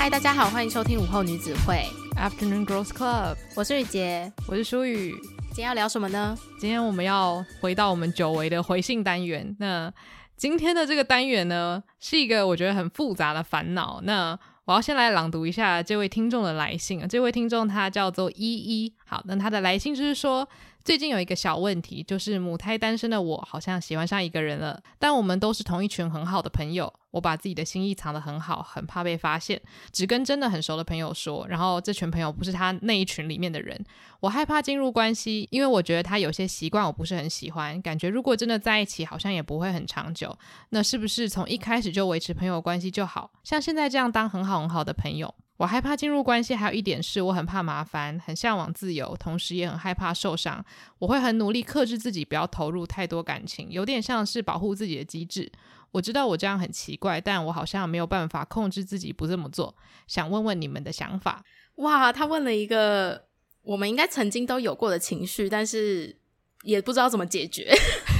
嗨，大家好，欢迎收听午后女子会 Afternoon Girls Club。我是雨洁，我是舒雨。今天要聊什么呢？今天我们要回到我们久违的回信单元。那今天的这个单元呢，是一个我觉得很复杂的烦恼。那我要先来朗读一下这位听众的来信啊。这位听众他叫做依依。好，那他的来信就是说。最近有一个小问题，就是母胎单身的我好像喜欢上一个人了，但我们都是同一群很好的朋友。我把自己的心意藏得很好，很怕被发现，只跟真的很熟的朋友说。然后这群朋友不是他那一群里面的人，我害怕进入关系，因为我觉得他有些习惯我不是很喜欢，感觉如果真的在一起，好像也不会很长久。那是不是从一开始就维持朋友关系就好，像现在这样当很好很好的朋友？我害怕进入关系，还有一点是我很怕麻烦，很向往自由，同时也很害怕受伤。我会很努力克制自己，不要投入太多感情，有点像是保护自己的机制。我知道我这样很奇怪，但我好像没有办法控制自己不这么做。想问问你们的想法。哇，他问了一个我们应该曾经都有过的情绪，但是也不知道怎么解决。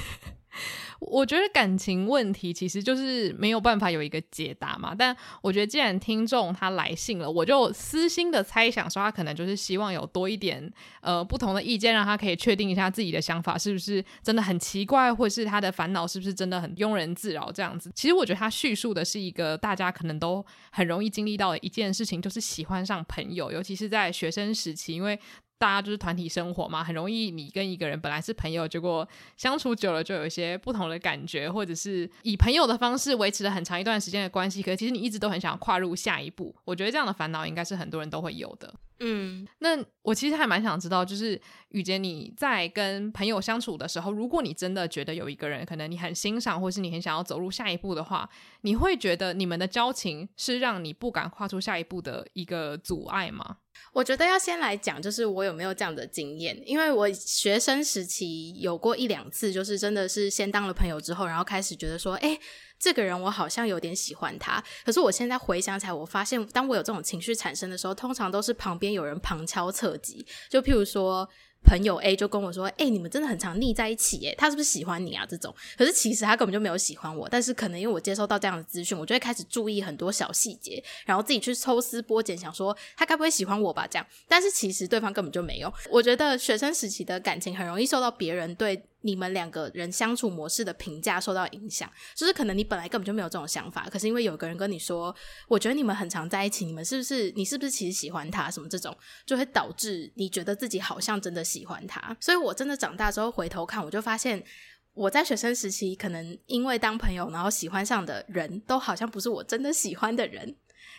我觉得感情问题其实就是没有办法有一个解答嘛，但我觉得既然听众他来信了，我就私心的猜想说他可能就是希望有多一点呃不同的意见，让他可以确定一下自己的想法是不是真的很奇怪，或是他的烦恼是不是真的很庸人自扰这样子。其实我觉得他叙述的是一个大家可能都很容易经历到的一件事情，就是喜欢上朋友，尤其是在学生时期，因为。大家就是团体生活嘛，很容易你跟一个人本来是朋友，结果相处久了就有一些不同的感觉，或者是以朋友的方式维持了很长一段时间的关系，可是其实你一直都很想跨入下一步。我觉得这样的烦恼应该是很多人都会有的。嗯，那我其实还蛮想知道，就是雨杰你在跟朋友相处的时候，如果你真的觉得有一个人可能你很欣赏，或是你很想要走入下一步的话，你会觉得你们的交情是让你不敢跨出下一步的一个阻碍吗？我觉得要先来讲，就是我有没有这样的经验，因为我学生时期有过一两次，就是真的是先当了朋友之后，然后开始觉得说，诶。这个人我好像有点喜欢他，可是我现在回想起来，我发现当我有这种情绪产生的时候，通常都是旁边有人旁敲侧击，就譬如说。朋友 A 就跟我说：“哎、你们真的很常腻在一起，哎，他是不是喜欢你啊？这种，可是其实他根本就没有喜欢我，但是可能因为我接收到这样的资讯，我就会开始注意很多小细节，然后自己去抽丝剥茧，想说他该不会喜欢我吧？这样，但是其实对方根本就没有。我觉得学生时期的感情很容易受到别人对你们两个人相处模式的评价受到影响，就是可能你本来根本就没有这种想法，可是因为有个人跟你说，我觉得你们很常在一起，你们是不是？你是不是其实喜欢他？什么这种，就会导致你觉得自己好像真的喜欢他。所以我真的长大之后回头看，我就发现我在学生时期可能因为当朋友，然后喜欢上的人都好像不是我真的喜欢的人。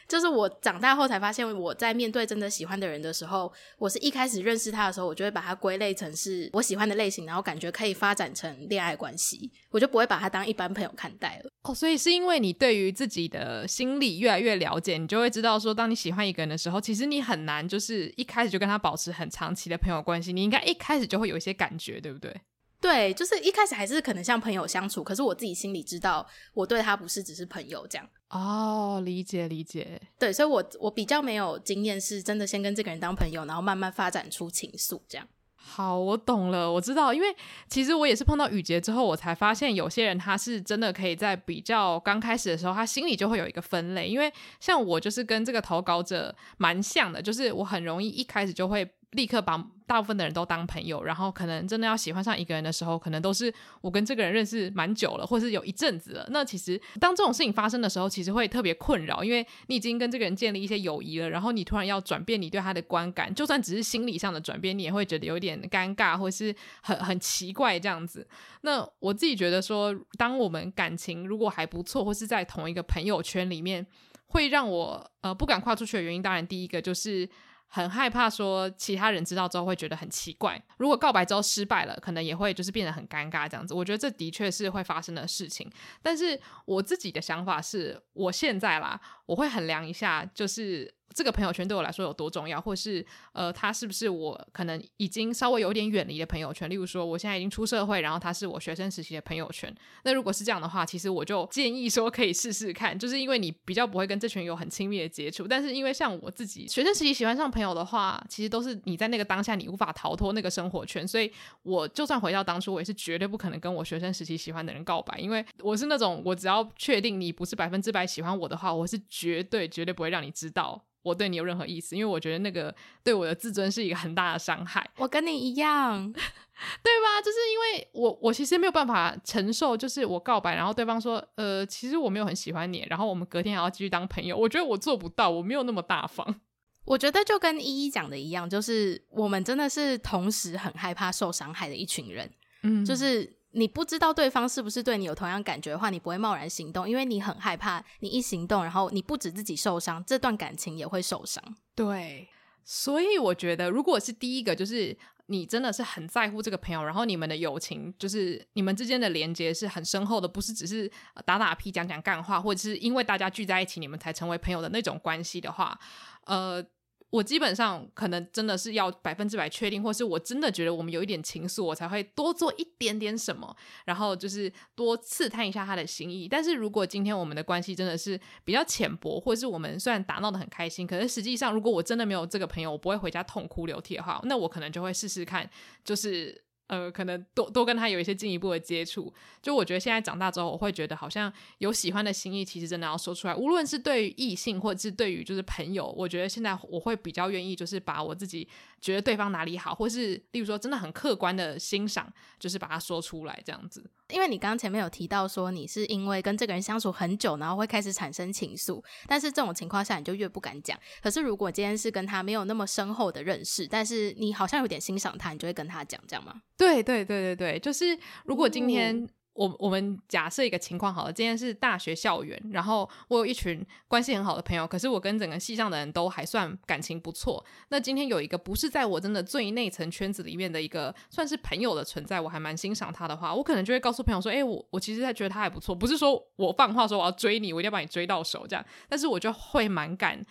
就是我长大后才发现，我在面对真的喜欢的人的时候，我是一开始认识他的时候，我就会把他归类成是我喜欢的类型，然后感觉可以发展成恋爱关系，我就不会把他当一般朋友看待了。哦，所以是因为你对于自己的心理越来越了解，你就会知道说，当你喜欢一个人的时候，其实你很难就是一开始就跟他保持很长期的朋友关系，你应该一开始就会有一些感觉，对不对？对，就是一开始还是可能像朋友相处，可是我自己心里知道，我对他不是只是朋友这样。哦，理解理解。对，所以我我比较没有经验，是真的先跟这个人当朋友，然后慢慢发展出情愫这样。好，我懂了，我知道，因为其实我也是碰到雨洁之后，我才发现有些人他是真的可以在比较刚开始的时候，他心里就会有一个分类，因为像我就是跟这个投稿者蛮像的，就是我很容易一开始就会。立刻把大部分的人都当朋友，然后可能真的要喜欢上一个人的时候，可能都是我跟这个人认识蛮久了，或是有一阵子了。那其实当这种事情发生的时候，其实会特别困扰，因为你已经跟这个人建立一些友谊了，然后你突然要转变你对他的观感，就算只是心理上的转变，你也会觉得有点尴尬，或是很很奇怪这样子。那我自己觉得说，当我们感情如果还不错，或是在同一个朋友圈里面，会让我呃不敢跨出去的原因，当然第一个就是。很害怕说其他人知道之后会觉得很奇怪，如果告白之后失败了，可能也会就是变得很尴尬这样子。我觉得这的确是会发生的事情。但是我自己的想法是，我现在啦，我会衡量一下，就是这个朋友圈对我来说有多重要，或是呃，他是不是我可能已经稍微有点远离的朋友圈？例如说，我现在已经出社会，然后他是我学生时期的朋友圈。那如果是这样的话，其实我就建议说可以试试看，就是因为你比较不会跟这群有很亲密的接触。但是因为像我自己学生时期喜欢上朋友的话，其实都是你在那个当下你无法逃脱那个生活圈，所以我就算回到当初，我也是绝对不可能跟我学生时期喜欢的人告白，因为我是那种我只要确定你不是百分之百喜欢我的话，我是绝对绝对不会让你知道。我对你有任何意思，因为我觉得那个对我的自尊是一个很大的伤害。我跟你一样，对吧？就是因为我我其实没有办法承受，就是我告白，然后对方说，呃，其实我没有很喜欢你，然后我们隔天还要继续当朋友。我觉得我做不到，我没有那么大方。我觉得就跟依依讲的一样，就是我们真的是同时很害怕受伤害的一群人。嗯，就是。你不知道对方是不是对你有同样感觉的话，你不会贸然行动，因为你很害怕，你一行动，然后你不止自己受伤，这段感情也会受伤。对，所以我觉得，如果是第一个，就是你真的是很在乎这个朋友，然后你们的友情，就是你们之间的连接是很深厚的，不是只是打打屁、讲讲干话，或者是因为大家聚在一起，你们才成为朋友的那种关系的话，呃。我基本上可能真的是要百分之百确定，或是我真的觉得我们有一点情愫，我才会多做一点点什么，然后就是多刺探一下他的心意。但是如果今天我们的关系真的是比较浅薄，或是我们虽然打闹得很开心，可是实际上如果我真的没有这个朋友，我不会回家痛哭流涕的话，那我可能就会试试看，就是。呃，可能多多跟他有一些进一步的接触，就我觉得现在长大之后，我会觉得好像有喜欢的心意，其实真的要说出来。无论是对于异性，或者是对于就是朋友，我觉得现在我会比较愿意，就是把我自己觉得对方哪里好，或是例如说真的很客观的欣赏，就是把它说出来这样子。因为你刚刚前面有提到说，你是因为跟这个人相处很久，然后会开始产生情愫，但是这种情况下你就越不敢讲。可是如果今天是跟他没有那么深厚的认识，但是你好像有点欣赏他，你就会跟他讲，这样吗？对对对对对，就是如果今天。我我们假设一个情况好了，今天是大学校园，然后我有一群关系很好的朋友，可是我跟整个系上的人都还算感情不错。那今天有一个不是在我真的最内层圈子里面的一个算是朋友的存在，我还蛮欣赏他的话，我可能就会告诉朋友说：“哎，我我其实在觉得他还不错，不是说我放话说我要追你，我一定要把你追到手这样，但是我就会蛮敢，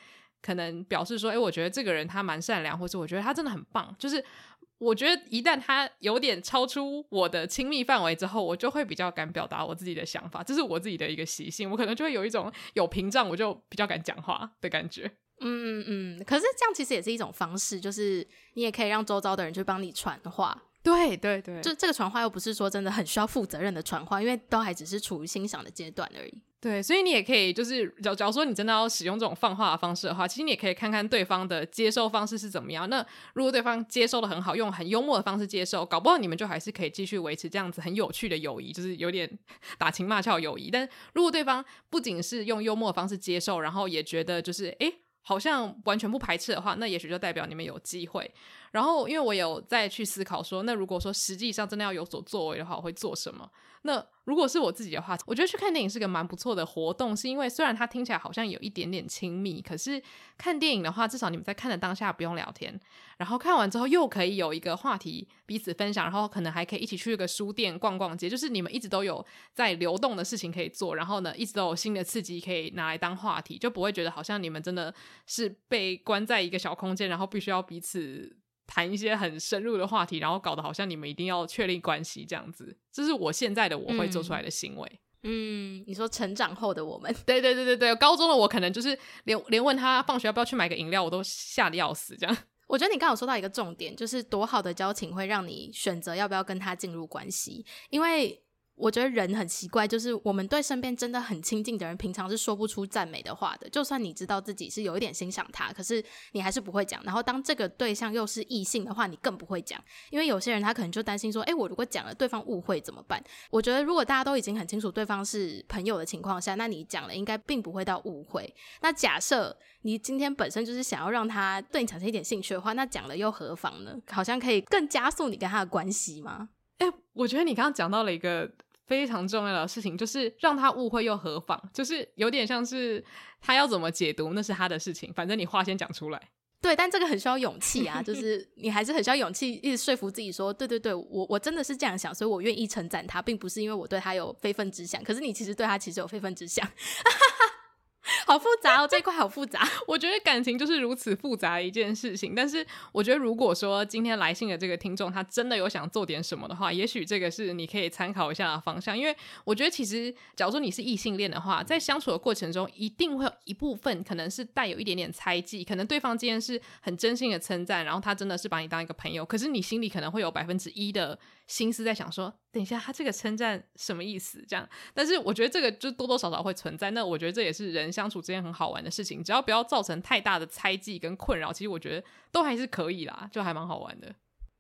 可能表示说：哎，我觉得这个人他蛮善良，或者我觉得他真的很棒，就是。”我觉得一旦他有点超出我的亲密范围之后，我就会比较敢表达我自己的想法，这是我自己的一个习性。我可能就会有一种有屏障，我就比较敢讲话的感觉。嗯嗯。可是这样其实也是一种方式，就是你也可以让周遭的人去帮你传话。对对对，就这个传话又不是说真的很需要负责任的传话，因为都还只是处于欣赏的阶段而已。对，所以你也可以就是，假假如说你真的要使用这种放话的方式的话，其实你也可以看看对方的接收方式是怎么样。那如果对方接收的很好，用很幽默的方式接受，搞不好你们就还是可以继续维持这样子很有趣的友谊，就是有点 打情骂俏友谊。但如果对方不仅是用幽默的方式接受，然后也觉得就是诶，好像完全不排斥的话，那也许就代表你们有机会。然后因为我有再去思考说，那如果说实际上真的要有所作为的话，我会做什么？那如果是我自己的话，我觉得去看电影是个蛮不错的活动，是因为虽然它听起来好像有一点点亲密，可是看电影的话，至少你们在看的当下不用聊天，然后看完之后又可以有一个话题彼此分享，然后可能还可以一起去一个书店逛逛街，就是你们一直都有在流动的事情可以做，然后呢，一直都有新的刺激可以拿来当话题，就不会觉得好像你们真的是被关在一个小空间，然后必须要彼此。谈一些很深入的话题，然后搞得好像你们一定要确立关系这样子，这是我现在的我会做出来的行为。嗯，你说成长后的我们，对对对对对，高中的我可能就是连连问他放学要不要去买个饮料，我都吓得要死这样。我觉得你刚刚有说到一个重点，就是多好的交情会让你选择要不要跟他进入关系，因为。我觉得人很奇怪，就是我们对身边真的很亲近的人，平常是说不出赞美的话的。就算你知道自己是有一点欣赏他，可是你还是不会讲。然后当这个对象又是异性的话，你更不会讲，因为有些人他可能就担心说：“诶，我如果讲了，对方误会怎么办？”我觉得如果大家都已经很清楚对方是朋友的情况下，那你讲了应该并不会到误会。那假设你今天本身就是想要让他对你产生一点兴趣的话，那讲了又何妨呢？好像可以更加速你跟他的关系吗？诶，我觉得你刚刚讲到了一个。非常重要的事情就是让他误会又何妨？就是有点像是他要怎么解读那是他的事情，反正你话先讲出来。对，但这个很需要勇气啊，就是你还是很需要勇气，一直说服自己说，对对对，我我真的是这样想，所以我愿意称赞他，并不是因为我对他有非分之想。可是你其实对他其实有非分之想。好复杂哦，这一块好复杂。我觉得感情就是如此复杂的一件事情。但是我觉得，如果说今天来信的这个听众他真的有想做点什么的话，也许这个是你可以参考一下的方向。因为我觉得，其实假如说你是异性恋的话，在相处的过程中，一定会有一部分可能是带有一点点猜忌，可能对方今天是很真心的称赞，然后他真的是把你当一个朋友，可是你心里可能会有百分之一的心思在想说，等一下他这个称赞什么意思？这样。但是我觉得这个就多多少少会存在。那我觉得这也是人相处之间很好玩的事情，只要不要造成太大的猜忌跟困扰，其实我觉得都还是可以啦，就还蛮好玩的。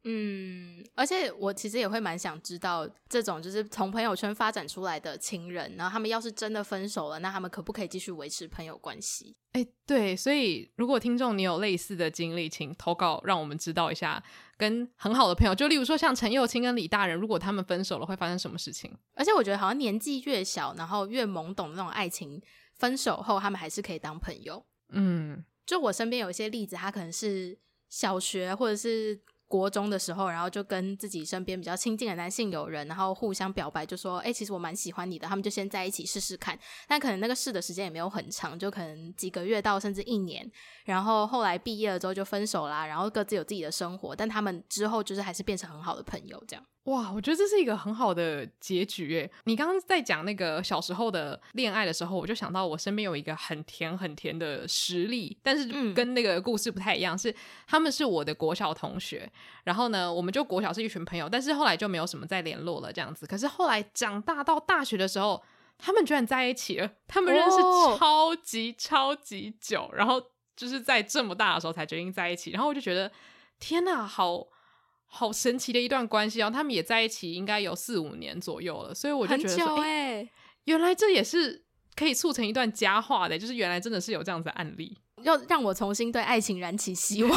嗯，而且我其实也会蛮想知道，这种就是从朋友圈发展出来的情人，然后他们要是真的分手了，那他们可不可以继续维持朋友关系？哎，对，所以如果听众你有类似的经历，请投稿让我们知道一下。跟很好的朋友，就例如说像陈幼清跟李大人，如果他们分手了，会发生什么事情？而且我觉得好像年纪越小，然后越懵懂的那种爱情，分手后他们还是可以当朋友。嗯，就我身边有一些例子，他可能是小学或者是。国中的时候，然后就跟自己身边比较亲近的男性友人，然后互相表白，就说：“哎、其实我蛮喜欢你的。”他们就先在一起试试看，但可能那个试的时间也没有很长，就可能几个月到甚至一年。然后后来毕业了之后就分手啦，然后各自有自己的生活，但他们之后就是还是变成很好的朋友，这样。哇，我觉得这是一个很好的结局诶！你刚刚在讲那个小时候的恋爱的时候，我就想到我身边有一个很甜很甜的实例，但是跟那个故事不太一样，嗯、是他们是我的国小同学，然后呢，我们就国小是一群朋友，但是后来就没有什么再联络了这样子。可是后来长大到大学的时候，他们居然在一起了，他们认识超级超级久，然后就是在这么大的时候才决定在一起，然后我就觉得天哪，好。好神奇的一段关系哦，他们也在一起应该有四五年左右了，所以我就觉得说，哎、欸，原来这也是可以促成一段佳话的，就是原来真的是有这样子的案例，要让我重新对爱情燃起希望，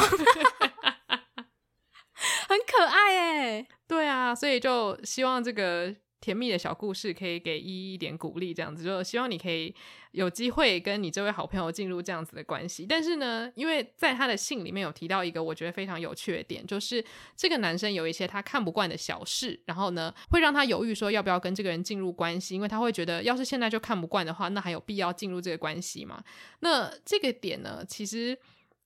很可爱哎，对啊，所以就希望这个。甜蜜的小故事可以给依依一点鼓励，这样子就希望你可以有机会跟你这位好朋友进入这样子的关系。但是呢，因为在他的信里面有提到一个我觉得非常有趣的点，就是这个男生有一些他看不惯的小事，然后呢会让他犹豫说要不要跟这个人进入关系，因为他会觉得要是现在就看不惯的话，那还有必要进入这个关系吗？那这个点呢，其实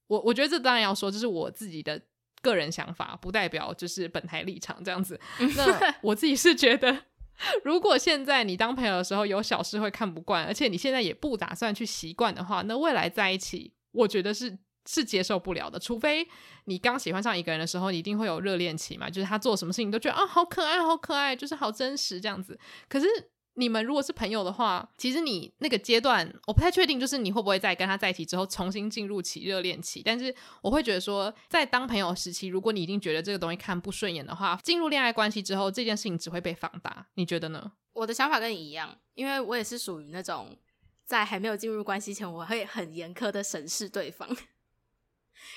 我我觉得这当然要说，这是我自己的个人想法，不代表就是本台立场这样子。那我自己是觉得。如果现在你当朋友的时候有小事会看不惯，而且你现在也不打算去习惯的话，那未来在一起，我觉得是是接受不了的。除非你刚喜欢上一个人的时候，你一定会有热恋期嘛，就是他做什么事情都觉得啊好可爱，好可爱，就是好真实这样子。可是。你们如果是朋友的话，其实你那个阶段，我不太确定，就是你会不会在跟他在一起之后重新进入起热恋期。但是我会觉得说，在当朋友时期，如果你已经觉得这个东西看不顺眼的话，进入恋爱关系之后，这件事情只会被放大。你觉得呢？我的想法跟你一样，因为我也是属于那种在还没有进入关系前，我会很严苛的审视对方。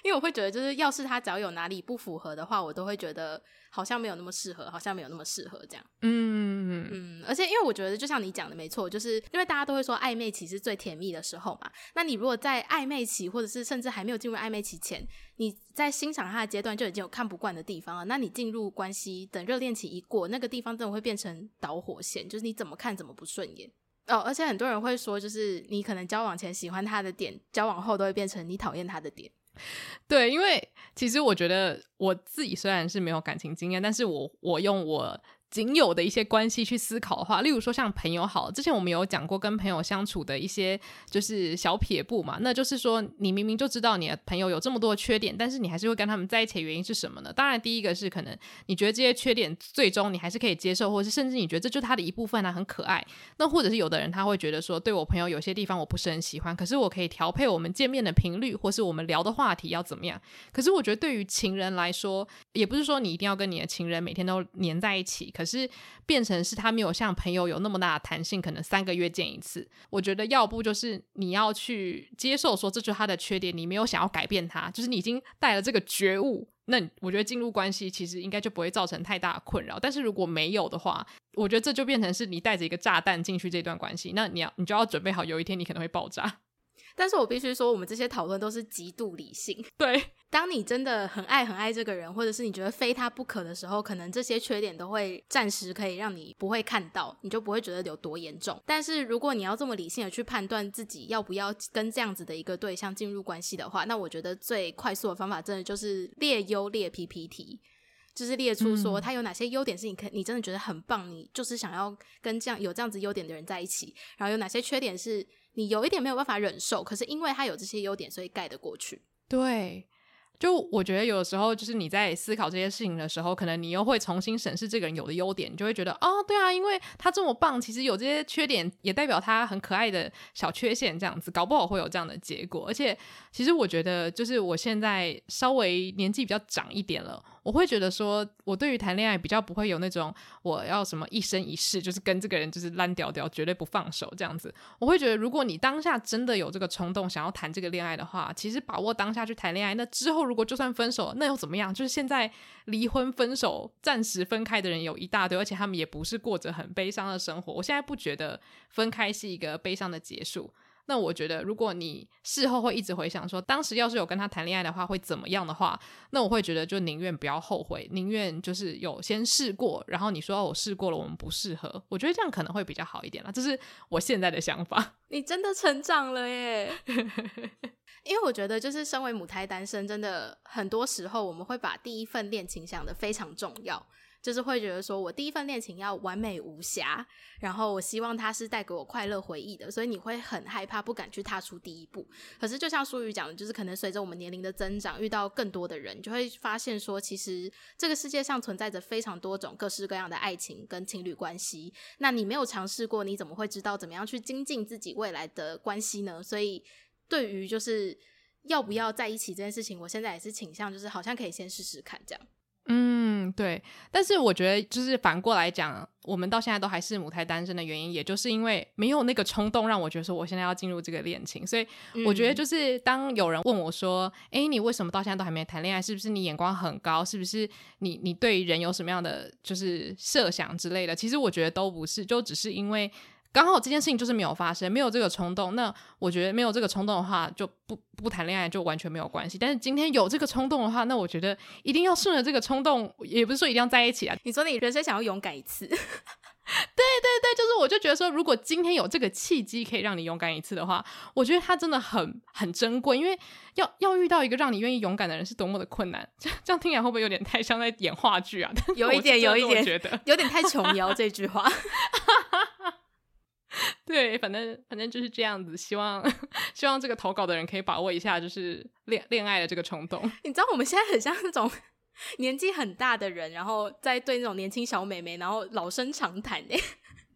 因为我会觉得，就是要是他只要有哪里不符合的话，我都会觉得好像没有那么适合，好像没有那么适合这样。嗯嗯，而且因为我觉得，就像你讲的没错，就是因为大家都会说暧昧期是最甜蜜的时候嘛。那你如果在暧昧期，或者是甚至还没有进入暧昧期前，你在欣赏他的阶段就已经有看不惯的地方了，那你进入关系，等热恋期一过，那个地方真的会变成导火线，就是你怎么看怎么不顺眼哦。而且很多人会说，就是你可能交往前喜欢他的点，交往后都会变成你讨厌他的点。对，因为其实我觉得我自己虽然是没有感情经验，但是我我用我。仅有的一些关系去思考的话，例如说像朋友好，之前我们有讲过跟朋友相处的一些就是小撇步嘛，那就是说你明明就知道你的朋友有这么多的缺点，但是你还是会跟他们在一起的原因是什么呢？当然第一个是可能你觉得这些缺点最终你还是可以接受，或是甚至你觉得这就是他的一部分啊，很可爱。那或者是有的人他会觉得说，对我朋友有些地方我不是很喜欢，可是我可以调配我们见面的频率，或是我们聊的话题要怎么样。可是我觉得对于情人来说，也不是说你一定要跟你的情人每天都黏在一起，可是变成是他没有像朋友有那么大的弹性，可能三个月见一次。我觉得要不就是你要去接受说，这就是他的缺点，你没有想要改变他，就是你已经带了这个觉悟。那我觉得进入关系其实应该就不会造成太大的困扰。但是如果没有的话，我觉得这就变成是你带着一个炸弹进去这段关系，那你要你就要准备好有一天你可能会爆炸。但是我必须说，我们这些讨论都是极度理性。对，当你真的很爱很爱这个人，或者是你觉得非他不可的时候，可能这些缺点都会暂时可以让你不会看到，你就不会觉得有多严重。但是如果你要这么理性的去判断自己要不要跟这样子的一个对象进入关系的话，那我觉得最快速的方法，真的就是列优列 PPT，就是列出说他有哪些优点是你可你真的觉得很棒，你就是想要跟这样有这样子优点的人在一起，然后有哪些缺点是。你有一点没有办法忍受，可是因为他有这些优点，所以盖得过去。对，就我觉得有时候，就是你在思考这些事情的时候，可能你又会重新审视这个人有的优点，你就会觉得，哦，对啊，因为他这么棒，其实有这些缺点，也代表他很可爱的小缺陷，这样子，搞不好会有这样的结果。而且，其实我觉得，就是我现在稍微年纪比较长一点了。我会觉得说，我对于谈恋爱比较不会有那种我要什么一生一世，就是跟这个人就是烂屌屌，绝对不放手这样子。我会觉得，如果你当下真的有这个冲动想要谈这个恋爱的话，其实把握当下去谈恋爱。那之后如果就算分手，那又怎么样？就是现在离婚、分手、暂时分开的人有一大堆，而且他们也不是过着很悲伤的生活。我现在不觉得分开是一个悲伤的结束。那我觉得，如果你事后会一直回想说，当时要是有跟他谈恋爱的话，会怎么样的话，那我会觉得就宁愿不要后悔，宁愿就是有先试过，然后你说我试过了，我们不适合，我觉得这样可能会比较好一点啦。这是我现在的想法。你真的成长了耶！因为我觉得，就是身为母胎单身，真的很多时候我们会把第一份恋情想得非常重要。就是会觉得说，我第一份恋情要完美无瑕，然后我希望它是带给我快乐回忆的，所以你会很害怕，不敢去踏出第一步。可是就像书宇讲的，就是可能随着我们年龄的增长，遇到更多的人，就会发现说，其实这个世界上存在着非常多种各式各样的爱情跟情侣关系。那你没有尝试过，你怎么会知道怎么样去精进自己未来的关系呢？所以对于就是要不要在一起这件事情，我现在也是倾向，就是好像可以先试试看这样。嗯，对，但是我觉得就是反过来讲，我们到现在都还是母胎单身的原因，也就是因为没有那个冲动让我觉得说我现在要进入这个恋情，所以我觉得就是当有人问我说：“哎、嗯，你为什么到现在都还没谈恋爱？是不是你眼光很高？是不是你你对人有什么样的就是设想之类的？”其实我觉得都不是，就只是因为。刚好这件事情就是没有发生，没有这个冲动。那我觉得没有这个冲动的话，就不不谈恋爱就完全没有关系。但是今天有这个冲动的话，那我觉得一定要顺着这个冲动，也不是说一定要在一起啊。你说你人生想要勇敢一次，对对对，就是我就觉得说，如果今天有这个契机可以让你勇敢一次的话，我觉得它真的很很珍贵，因为要要遇到一个让你愿意勇敢的人是多么的困难。这 这样听起来会不会有点太像在演话剧啊？有一点，有一点，觉得 有点太琼瑶这句话。对，反正反正就是这样子。希望 希望这个投稿的人可以把握一下，就是恋恋爱的这个冲动。你知道我们现在很像那种年纪很大的人，然后在对那种年轻小美眉，然后老生常谈诶。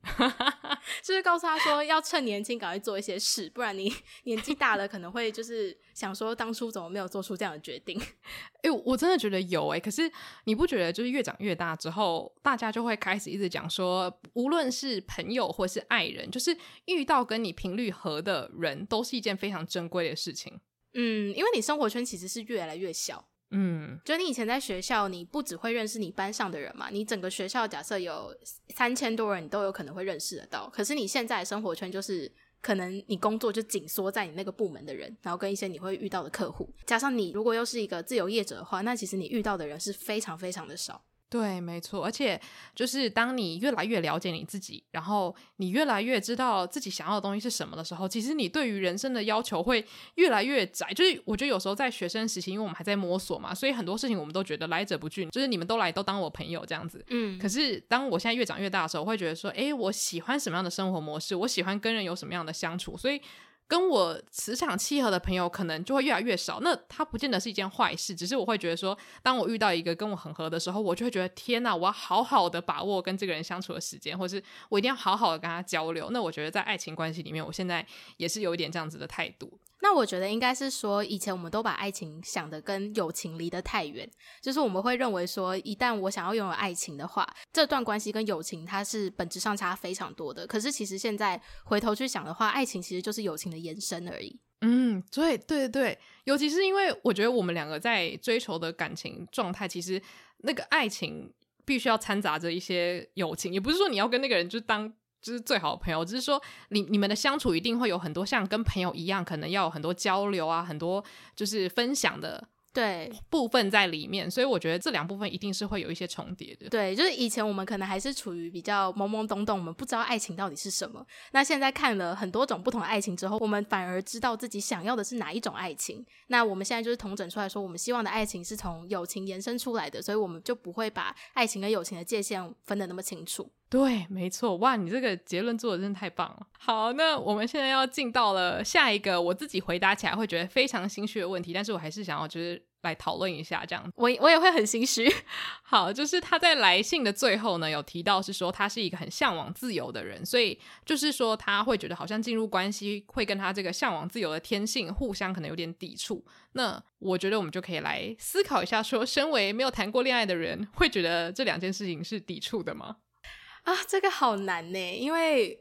就是告诉他说，要趁年轻赶快做一些事，不然你 年纪大了可能会就是想说，当初怎么没有做出这样的决定？哎、欸，我真的觉得有哎、欸，可是你不觉得就是越长越大之后，大家就会开始一直讲说，无论是朋友或是爱人，就是遇到跟你频率合的人，都是一件非常珍贵的事情。嗯，因为你生活圈其实是越来越小。嗯，就你以前在学校，你不只会认识你班上的人嘛，你整个学校假设有三千多人，你都有可能会认识得到。可是你现在生活圈就是，可能你工作就紧缩在你那个部门的人，然后跟一些你会遇到的客户，加上你如果又是一个自由业者的话，那其实你遇到的人是非常非常的少。对，没错，而且就是当你越来越了解你自己，然后你越来越知道自己想要的东西是什么的时候，其实你对于人生的要求会越来越窄。就是我觉得有时候在学生时期，因为我们还在摸索嘛，所以很多事情我们都觉得来者不拒，就是你们都来都当我朋友这样子。嗯，可是当我现在越长越大的时候，我会觉得说，诶，我喜欢什么样的生活模式？我喜欢跟人有什么样的相处？所以。跟我磁场契合的朋友可能就会越来越少，那它不见得是一件坏事，只是我会觉得说，当我遇到一个跟我很合的时候，我就会觉得天哪，我要好好的把握跟这个人相处的时间，或是我一定要好好的跟他交流。那我觉得在爱情关系里面，我现在也是有一点这样子的态度。那我觉得应该是说，以前我们都把爱情想得跟友情离得太远，就是我们会认为说，一旦我想要拥有爱情的话，这段关系跟友情它是本质上差非常多的。可是其实现在回头去想的话，爱情其实就是友情的延伸而已。嗯，对对对，尤其是因为我觉得我们两个在追求的感情状态，其实那个爱情必须要掺杂着一些友情，也不是说你要跟那个人就当。就是最好的朋友，只是说你你们的相处一定会有很多像跟朋友一样，可能要有很多交流啊，很多就是分享的。对部分在里面，所以我觉得这两部分一定是会有一些重叠的。对，就是以前我们可能还是处于比较懵懵懂懂，我们不知道爱情到底是什么。那现在看了很多种不同的爱情之后，我们反而知道自己想要的是哪一种爱情。那我们现在就是统整出来说，我们希望的爱情是从友情延伸出来的，所以我们就不会把爱情跟友情的界限分得那么清楚。对，没错，哇，你这个结论做的真的太棒了。好，那我们现在要进到了下一个，我自己回答起来会觉得非常心虚的问题，但是我还是想要就是来讨论一下这样。我我也会很心虚。好，就是他在来信的最后呢，有提到是说他是一个很向往自由的人，所以就是说他会觉得好像进入关系会跟他这个向往自由的天性互相可能有点抵触。那我觉得我们就可以来思考一下说，身为没有谈过恋爱的人，会觉得这两件事情是抵触的吗？啊，这个好难呢，因为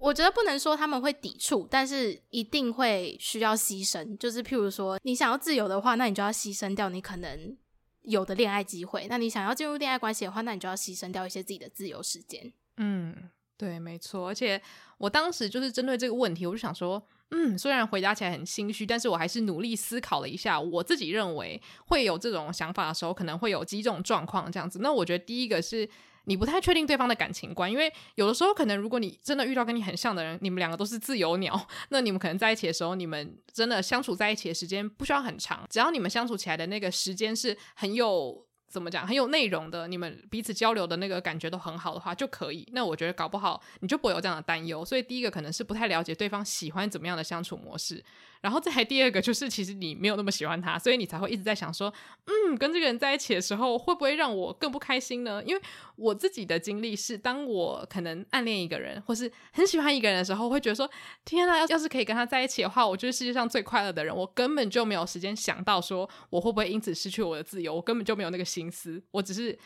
我觉得不能说他们会抵触，但是一定会需要牺牲。就是譬如说，你想要自由的话，那你就要牺牲掉你可能有的恋爱机会；那你想要进入恋爱关系的话，那你就要牺牲掉一些自己的自由时间。嗯，对，没错。而且我当时就是针对这个问题，我就想说，嗯，虽然回答起来很心虚，但是我还是努力思考了一下，我自己认为会有这种想法的时候，可能会有几种状况这样子。那我觉得第一个是。你不太确定对方的感情观，因为有的时候可能，如果你真的遇到跟你很像的人，你们两个都是自由鸟，那你们可能在一起的时候，你们真的相处在一起的时间不需要很长，只要你们相处起来的那个时间是很有。怎么讲，很有内容的，你们彼此交流的那个感觉都很好的话就可以。那我觉得搞不好你就不会有这样的担忧。所以第一个可能是不太了解对方喜欢怎么样的相处模式，然后再来第二个就是其实你没有那么喜欢他，所以你才会一直在想说，嗯，跟这个人在一起的时候会不会让我更不开心呢？因为我自己的经历是，当我可能暗恋一个人或是很喜欢一个人的时候，会觉得说，天啊，要是可以跟他在一起的话，我就是世界上最快乐的人。我根本就没有时间想到说我会不会因此失去我的自由，我根本就没有那个。心思，我只是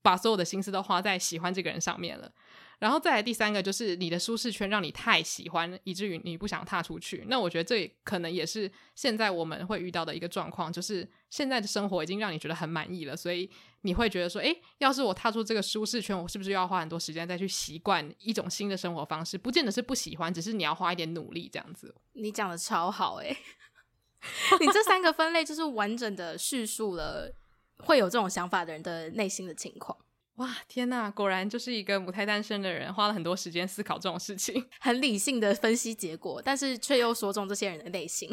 把所有的心思都花在喜欢这个人上面了。然后再来第三个，就是你的舒适圈让你太喜欢，以至于你不想踏出去。那我觉得这可能也是现在我们会遇到的一个状况，就是现在的生活已经让你觉得很满意了，所以你会觉得说，诶，要是我踏出这个舒适圈，我是不是要花很多时间再去习惯一种新的生活方式？不见得是不喜欢，只是你要花一点努力这样子。你讲的超好，诶，你这三个分类就是完整的叙述了。会有这种想法的人的内心的情况，哇，天呐，果然就是一个母胎单身的人，花了很多时间思考这种事情，很理性的分析结果，但是却又说中这些人的内心，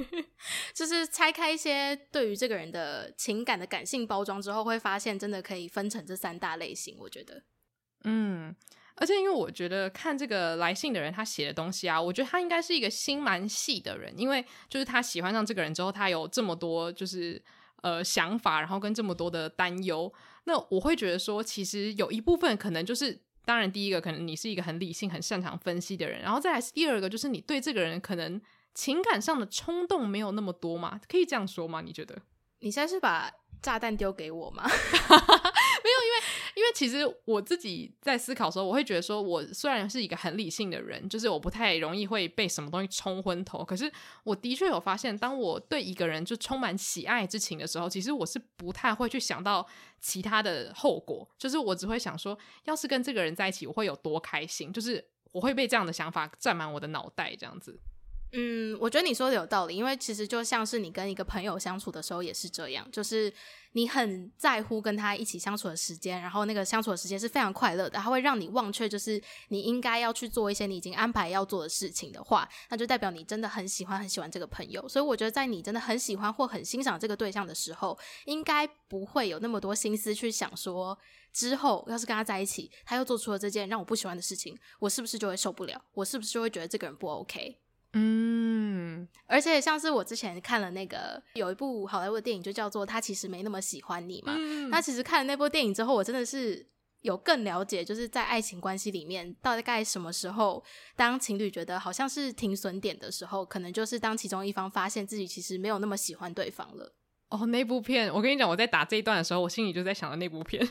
就是拆开一些对于这个人的情感的感性包装之后，会发现真的可以分成这三大类型。我觉得，嗯，而且因为我觉得看这个来信的人他写的东西啊，我觉得他应该是一个心蛮细的人，因为就是他喜欢上这个人之后，他有这么多就是。呃，想法，然后跟这么多的担忧，那我会觉得说，其实有一部分可能就是，当然第一个可能你是一个很理性、很擅长分析的人，然后再来是第二个，就是你对这个人可能情感上的冲动没有那么多嘛，可以这样说吗？你觉得？你现在是把炸弹丢给我吗？因为其实我自己在思考的时候，我会觉得说，我虽然是一个很理性的人，就是我不太容易会被什么东西冲昏头。可是我的确有发现，当我对一个人就充满喜爱之情的时候，其实我是不太会去想到其他的后果，就是我只会想说，要是跟这个人在一起，我会有多开心，就是我会被这样的想法占满我的脑袋，这样子。嗯，我觉得你说的有道理，因为其实就像是你跟一个朋友相处的时候也是这样，就是你很在乎跟他一起相处的时间，然后那个相处的时间是非常快乐的，他会让你忘却就是你应该要去做一些你已经安排要做的事情的话，那就代表你真的很喜欢很喜欢这个朋友。所以我觉得在你真的很喜欢或很欣赏这个对象的时候，应该不会有那么多心思去想说之后要是跟他在一起，他又做出了这件让我不喜欢的事情，我是不是就会受不了？我是不是就会觉得这个人不 OK？嗯，而且像是我之前看了那个有一部好莱坞的电影，就叫做《他其实没那么喜欢你》嘛。嗯，那其实看了那部电影之后，我真的是有更了解，就是在爱情关系里面，大概什么时候，当情侣觉得好像是停损点的时候，可能就是当其中一方发现自己其实没有那么喜欢对方了。哦，那部片，我跟你讲，我在打这一段的时候，我心里就在想着那部片。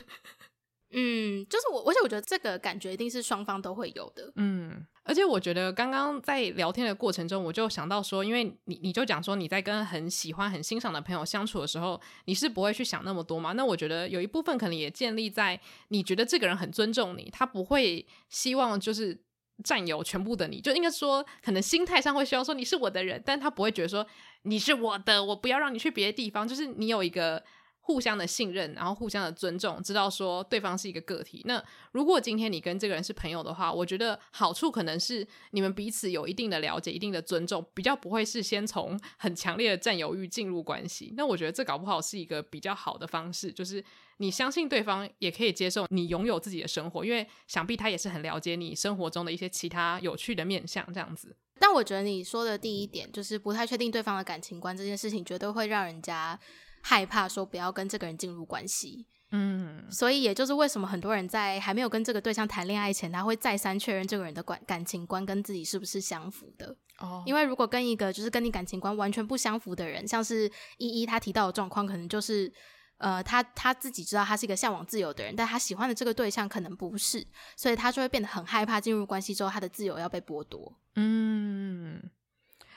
嗯，就是我，而且我觉得这个感觉一定是双方都会有的。嗯。而且我觉得刚刚在聊天的过程中，我就想到说，因为你你就讲说你在跟很喜欢、很欣赏的朋友相处的时候，你是不会去想那么多嘛？那我觉得有一部分可能也建立在你觉得这个人很尊重你，他不会希望就是占有全部的你，就应该说可能心态上会希望说你是我的人，但他不会觉得说你是我的，我不要让你去别的地方，就是你有一个。互相的信任，然后互相的尊重，知道说对方是一个个体。那如果今天你跟这个人是朋友的话，我觉得好处可能是你们彼此有一定的了解、一定的尊重，比较不会是先从很强烈的占有欲进入关系。那我觉得这搞不好是一个比较好的方式，就是你相信对方也可以接受你拥有自己的生活，因为想必他也是很了解你生活中的一些其他有趣的面相，这样子。但我觉得你说的第一点，就是不太确定对方的感情观这件事情，绝对会让人家。害怕说不要跟这个人进入关系，嗯，所以也就是为什么很多人在还没有跟这个对象谈恋爱前，他会再三确认这个人的感感情观跟自己是不是相符的。哦，因为如果跟一个就是跟你感情观完全不相符的人，像是依依他提到的状况，可能就是呃，他他自己知道他是一个向往自由的人，但他喜欢的这个对象可能不是，所以他就会变得很害怕进入关系之后，他的自由要被剥夺。嗯。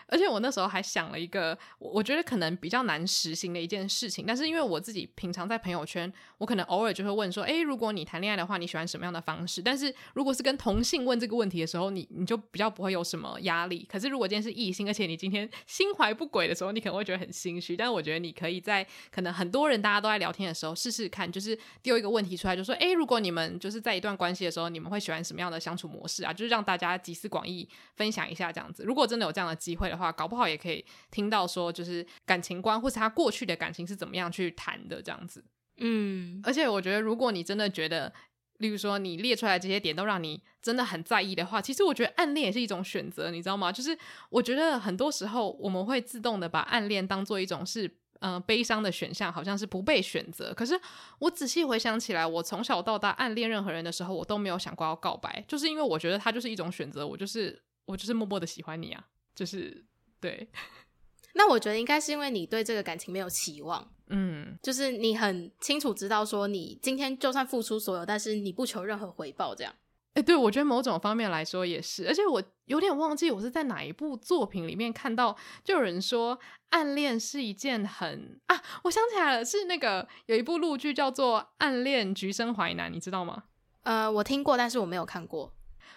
而且我那时候还想了一个，我我觉得可能比较难实行的一件事情。但是因为我自己平常在朋友圈，我可能偶尔就会问说：“诶，如果你谈恋爱的话，你喜欢什么样的方式？”但是如果是跟同性问这个问题的时候，你你就比较不会有什么压力。可是如果今天是异性，而且你今天心怀不轨的时候，你可能会觉得很心虚。但我觉得你可以在可能很多人大家都在聊天的时候试试看，就是丢一个问题出来，就说：“诶，如果你们就是在一段关系的时候，你们会喜欢什么样的相处模式啊？”就是让大家集思广益，分享一下这样子。如果真的有这样的机会的话，搞不好也可以。听到说，就是感情观，或是他过去的感情是怎么样去谈的这样子，嗯，而且我觉得，如果你真的觉得，例如说你列出来这些点都让你真的很在意的话，其实我觉得暗恋也是一种选择，你知道吗？就是我觉得很多时候我们会自动的把暗恋当做一种是嗯、呃、悲伤的选项，好像是不被选择。可是我仔细回想起来，我从小到大暗恋任何人的时候，我都没有想过要告白，就是因为我觉得他就是一种选择，我就是我就是默默的喜欢你啊，就是。对，那我觉得应该是因为你对这个感情没有期望，嗯，就是你很清楚知道说，你今天就算付出所有，但是你不求任何回报，这样。哎，对，我觉得某种方面来说也是，而且我有点忘记我是在哪一部作品里面看到，就有人说暗恋是一件很啊，我想起来了，是那个有一部陆剧叫做《暗恋橘生淮南》，你知道吗？呃，我听过，但是我没有看过。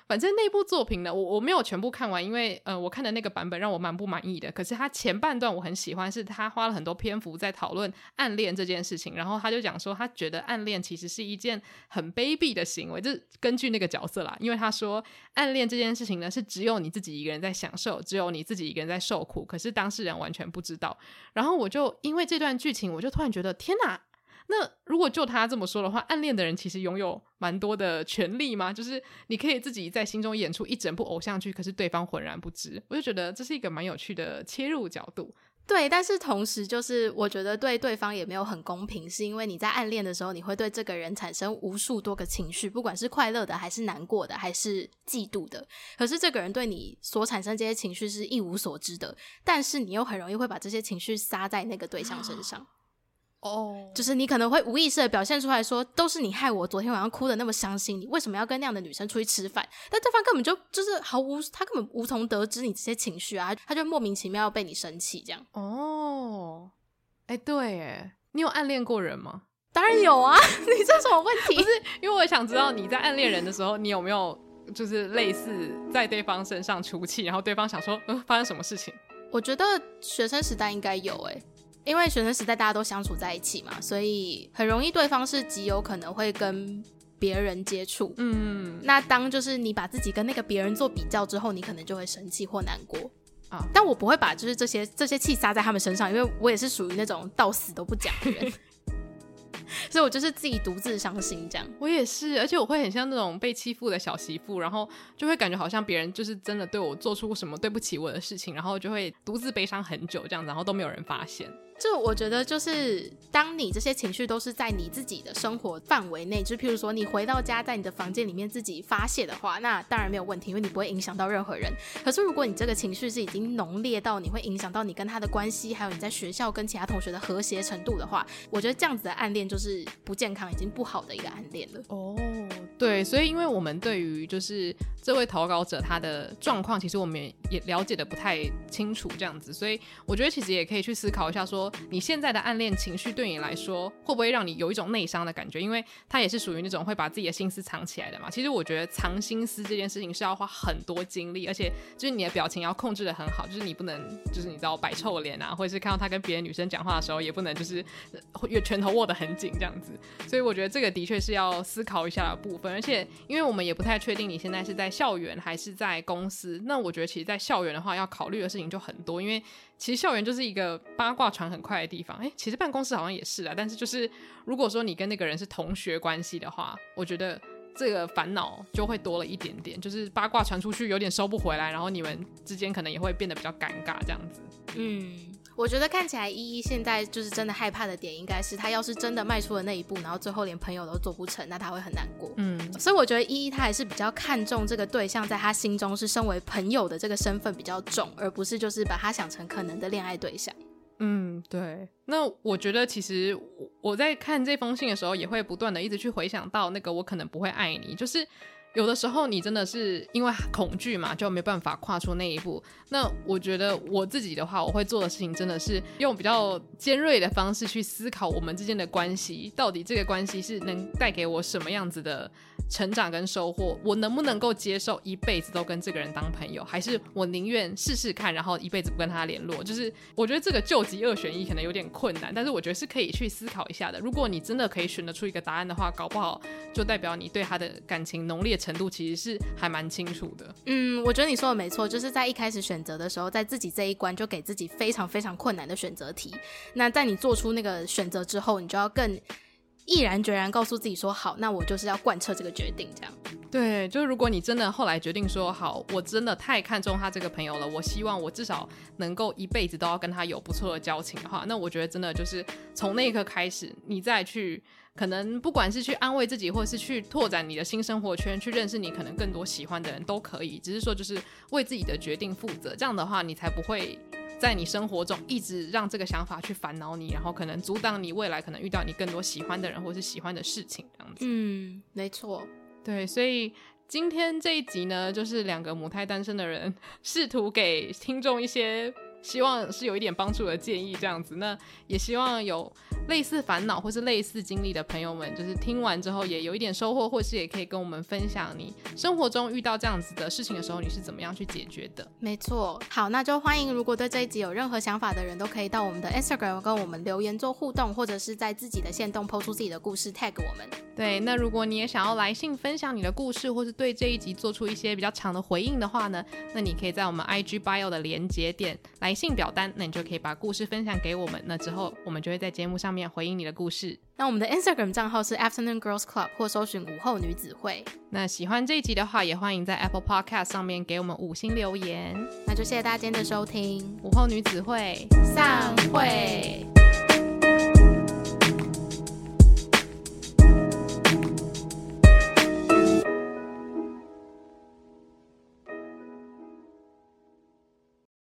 反正那部作品呢，我我没有全部看完，因为呃，我看的那个版本让我蛮不满意的。可是他前半段我很喜欢，是他花了很多篇幅在讨论暗恋这件事情。然后他就讲说，他觉得暗恋其实是一件很卑鄙的行为，就是根据那个角色啦。因为他说，暗恋这件事情呢，是只有你自己一个人在享受，只有你自己一个人在受苦，可是当事人完全不知道。然后我就因为这段剧情，我就突然觉得，天哪！那如果就他这么说的话，暗恋的人其实拥有蛮多的权利吗？就是你可以自己在心中演出一整部偶像剧，可是对方浑然不知。我就觉得这是一个蛮有趣的切入角度。对，但是同时就是我觉得对对方也没有很公平，是因为你在暗恋的时候，你会对这个人产生无数多个情绪，不管是快乐的，还是难过的，还是嫉妒的。可是这个人对你所产生这些情绪是一无所知的，但是你又很容易会把这些情绪撒在那个对象身上。哦，oh. 就是你可能会无意识的表现出来说，都是你害我昨天晚上哭的那么伤心，你为什么要跟那样的女生出去吃饭？但对方根本就就是毫无，他根本无从得知你这些情绪啊，他就莫名其妙要被你生气这样。哦，哎，对，哎，你有暗恋过人吗？当然有啊，你这什么问题？不是，因为我想知道你在暗恋人的时候，你有没有就是类似在对方身上出气，然后对方想说，嗯，发生什么事情？我觉得学生时代应该有，哎。因为学生时代大家都相处在一起嘛，所以很容易对方是极有可能会跟别人接触。嗯，那当就是你把自己跟那个别人做比较之后，你可能就会生气或难过啊。但我不会把就是这些这些气撒在他们身上，因为我也是属于那种到死都不讲的人。所以我就是自己独自伤心这样。我也是，而且我会很像那种被欺负的小媳妇，然后就会感觉好像别人就是真的对我做出什么对不起我的事情，然后就会独自悲伤很久这样子，然后都没有人发现。就我觉得，就是当你这些情绪都是在你自己的生活范围内，就譬如说你回到家，在你的房间里面自己发泄的话，那当然没有问题，因为你不会影响到任何人。可是如果你这个情绪是已经浓烈到你会影响到你跟他的关系，还有你在学校跟其他同学的和谐程度的话，我觉得这样子的暗恋就是不健康、已经不好的一个暗恋了。哦，对，所以因为我们对于就是这位投稿者他的状况，其实我们也了解的不太清楚，这样子，所以我觉得其实也可以去思考一下说，你现在的暗恋情绪对你来说，会不会让你有一种内伤的感觉？因为他也是属于那种会把自己的心思藏起来的嘛。其实我觉得藏心思这件事情是要花很多精力，而且就是你的表情要控制得很好，就是你不能就是你知道摆臭脸啊，或者是看到他跟别的女生讲话的时候，也不能就是拳头握得很紧这样子。所以我觉得这个的确是要思考一下的部分，而且因为我们也不太确定你现在是在校园还是在公司，那我觉得其实，在校园的话，要考虑的事情就很多，因为其实校园就是一个八卦传很快的地方。哎，其实办公室好像也是啊，但是就是如果说你跟那个人是同学关系的话，我觉得这个烦恼就会多了一点点，就是八卦传出去有点收不回来，然后你们之间可能也会变得比较尴尬这样子。嗯。我觉得看起来依依现在就是真的害怕的点，应该是他要是真的迈出了那一步，然后最后连朋友都做不成，那他会很难过。嗯，所以我觉得依依他还是比较看重这个对象，在他心中是身为朋友的这个身份比较重，而不是就是把他想成可能的恋爱对象。嗯，对。那我觉得其实我在看这封信的时候，也会不断的一直去回想到那个我可能不会爱你，就是。有的时候你真的是因为恐惧嘛，就没办法跨出那一步。那我觉得我自己的话，我会做的事情真的是用比较尖锐的方式去思考我们之间的关系，到底这个关系是能带给我什么样子的成长跟收获？我能不能够接受一辈子都跟这个人当朋友，还是我宁愿试试看，然后一辈子不跟他联络？就是我觉得这个救急二选一可能有点困难，但是我觉得是可以去思考一下的。如果你真的可以选得出一个答案的话，搞不好就代表你对他的感情浓烈程度其实是还蛮清楚的。嗯，我觉得你说的没错，就是在一开始选择的时候，在自己这一关就给自己非常非常困难的选择题。那在你做出那个选择之后，你就要更毅然决然告诉自己说：好，那我就是要贯彻这个决定。这样。对，就是如果你真的后来决定说好，我真的太看重他这个朋友了，我希望我至少能够一辈子都要跟他有不错的交情的话，那我觉得真的就是从那一刻开始，你再去。可能不管是去安慰自己，或是去拓展你的新生活圈，去认识你可能更多喜欢的人都可以。只是说，就是为自己的决定负责。这样的话，你才不会在你生活中一直让这个想法去烦恼你，然后可能阻挡你未来可能遇到你更多喜欢的人或是喜欢的事情。这样子，嗯，没错，对。所以今天这一集呢，就是两个母胎单身的人 试图给听众一些。希望是有一点帮助的建议，这样子。那也希望有类似烦恼或是类似经历的朋友们，就是听完之后也有一点收获，或是也可以跟我们分享你生活中遇到这样子的事情的时候，你是怎么样去解决的？没错。好，那就欢迎如果对这一集有任何想法的人都可以到我们的 Instagram 跟我们留言做互动，或者是在自己的线动 po 出自己的故事 tag 我们。对，那如果你也想要来信分享你的故事，或是对这一集做出一些比较长的回应的话呢，那你可以在我们 IG bio 的连接点来信表单，那你就可以把故事分享给我们。那之后我们就会在节目上面回应你的故事。那我们的 Instagram 账号是 Afternoon Girls Club，或搜寻午后女子会。那喜欢这一集的话，也欢迎在 Apple Podcast 上面给我们五星留言。那就谢谢大家今天的收听，午后女子会散会。